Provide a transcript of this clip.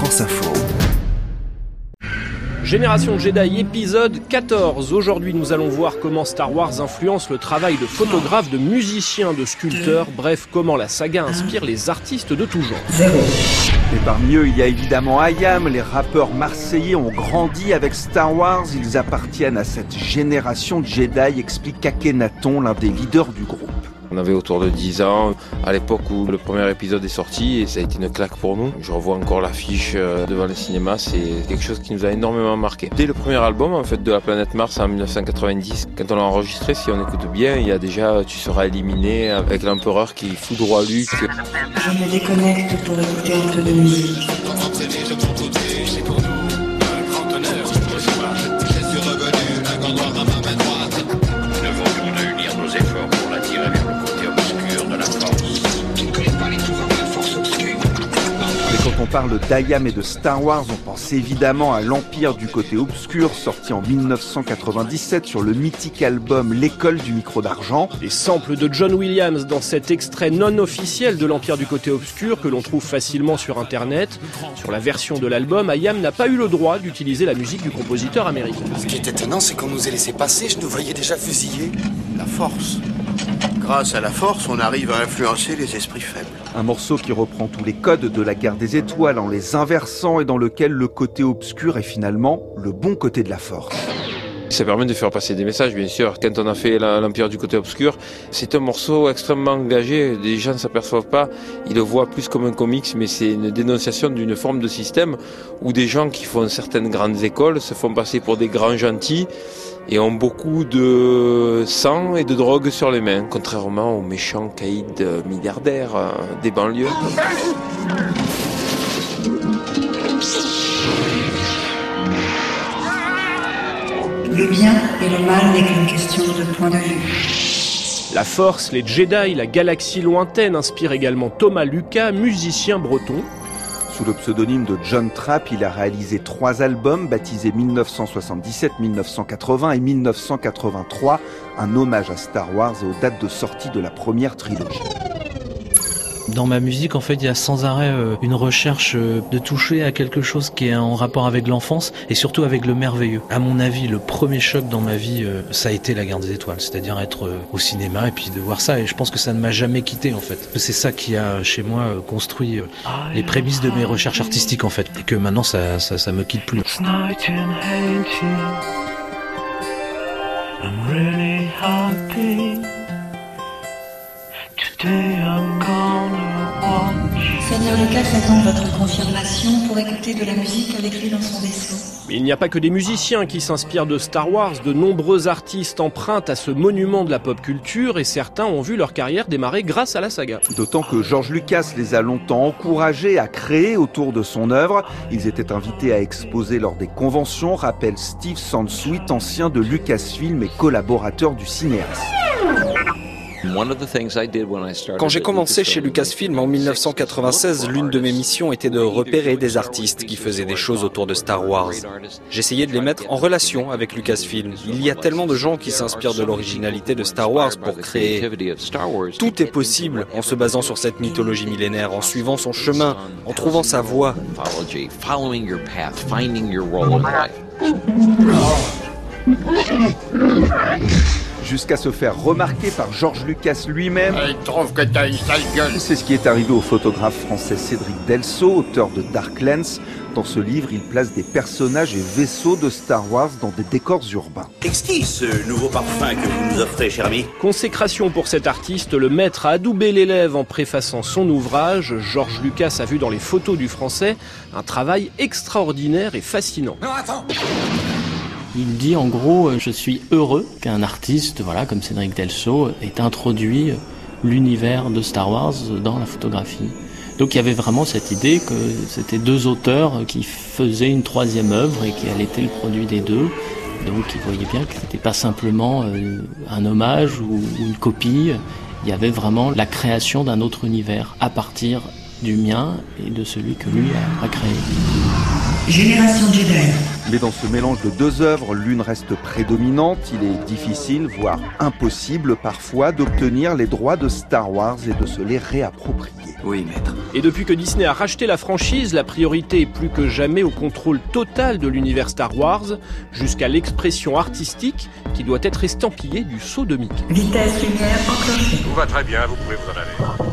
France Info. Génération Jedi épisode 14. Aujourd'hui, nous allons voir comment Star Wars influence le travail de photographes, de musiciens, de sculpteurs, bref, comment la saga inspire les artistes de tout genre. Et parmi eux, il y a évidemment Ayam. Les rappeurs marseillais ont grandi avec Star Wars. Ils appartiennent à cette génération de Jedi, explique Akhenaton, l'un des leaders du groupe. On avait autour de 10 ans à l'époque où le premier épisode est sorti et ça a été une claque pour nous. Je revois encore l'affiche euh, devant le cinéma, c'est quelque chose qui nous a énormément marqué. Dès le premier album en fait de la planète Mars en 1990, quand on l'a enregistré, si on écoute bien, il y a déjà Tu seras éliminé avec l'empereur qui foudroie Luke. Je me déconnecte pour écouter un peu de musique. Quand on parle d'Ayam et de Star Wars, on pense évidemment à l'Empire du côté obscur, sorti en 1997 sur le mythique album L'école du micro d'argent. Les samples de John Williams dans cet extrait non officiel de l'Empire du côté obscur que l'on trouve facilement sur internet. Sur la version de l'album, Ayam n'a pas eu le droit d'utiliser la musique du compositeur américain. Ce qui est étonnant, c'est qu'on nous ait laissé passer, je nous voyais déjà fusillés. La force. Grâce à la force, on arrive à influencer les esprits faibles. Un morceau qui reprend tous les codes de la guerre des étoiles en les inversant et dans lequel le côté obscur est finalement le bon côté de la force. Ça permet de faire passer des messages, bien sûr. Quand on a fait l'Empire du côté obscur, c'est un morceau extrêmement engagé. Les gens ne s'aperçoivent pas. Ils le voient plus comme un comics, mais c'est une dénonciation d'une forme de système où des gens qui font certaines grandes écoles se font passer pour des grands gentils et ont beaucoup de sang et de drogue sur les mains, contrairement aux méchants caïds milliardaires euh, des banlieues. Le bien et le mal n'est qu'une question de point de vue. La Force, les Jedi, la galaxie lointaine inspire également Thomas Lucas, musicien breton. Sous le pseudonyme de John Trapp, il a réalisé trois albums baptisés 1977, 1980 et 1983, un hommage à Star Wars et aux dates de sortie de la première trilogie. Dans ma musique, en fait, il y a sans arrêt euh, une recherche euh, de toucher à quelque chose qui est en rapport avec l'enfance et surtout avec le merveilleux. À mon avis, le premier choc dans ma vie, euh, ça a été la Guerre des Étoiles, c'est-à-dire être au cinéma et puis de voir ça. Et je pense que ça ne m'a jamais quitté, en fait. C'est ça qui a, chez moi, construit les prémices de mes recherches artistiques, en fait. Et que maintenant, ça, ça, ça me quitte plus. Seigneur Lucas attend votre confirmation pour écouter de la musique avec lui dans son vaisseau. Mais il n'y a pas que des musiciens qui s'inspirent de Star Wars, de nombreux artistes empruntent à ce monument de la pop culture et certains ont vu leur carrière démarrer grâce à la saga. D'autant que George Lucas les a longtemps encouragés à créer autour de son œuvre. Ils étaient invités à exposer lors des conventions, rappelle Steve Sansweet, ancien de Lucasfilm et collaborateur du cinéaste. Quand j'ai commencé chez Lucasfilm en 1996, l'une de mes missions était de repérer des artistes qui faisaient des choses autour de Star Wars. J'essayais de les mettre en relation avec Lucasfilm. Il y a tellement de gens qui s'inspirent de l'originalité de Star Wars pour créer. Tout est possible en se basant sur cette mythologie millénaire, en suivant son chemin, en trouvant sa voie jusqu'à se faire remarquer par George Lucas lui-même. Il trouve que t'as une sale gueule. C'est ce qui est arrivé au photographe français Cédric Delso, auteur de Darklands. Dans ce livre, il place des personnages et vaisseaux de Star Wars dans des décors urbains. Exquis ce nouveau parfum que vous nous offrez, cher ami? Consécration pour cet artiste, le maître a adoubé l'élève en préfaçant son ouvrage. Georges Lucas a vu dans les photos du français un travail extraordinaire et fascinant. Non, attends il dit en gros, euh, je suis heureux qu'un artiste, voilà, comme Cédric Delso, ait introduit l'univers de Star Wars dans la photographie. Donc il y avait vraiment cette idée que c'était deux auteurs qui faisaient une troisième œuvre et qu'elle était le produit des deux. Donc il voyait bien que c'était pas simplement euh, un hommage ou une copie. Il y avait vraiment la création d'un autre univers à partir du mien et de celui que lui a, créé. Génération Jedi. Mais dans ce mélange de deux œuvres, l'une reste prédominante. Il est difficile, voire impossible parfois, d'obtenir les droits de Star Wars et de se les réapproprier. Oui, maître. Et depuis que Disney a racheté la franchise, la priorité est plus que jamais au contrôle total de l'univers Star Wars, jusqu'à l'expression artistique qui doit être estampillée du saut de Mickey. Vitesse lumière enclenchée. Tout va très bien, vous pouvez vous en aller.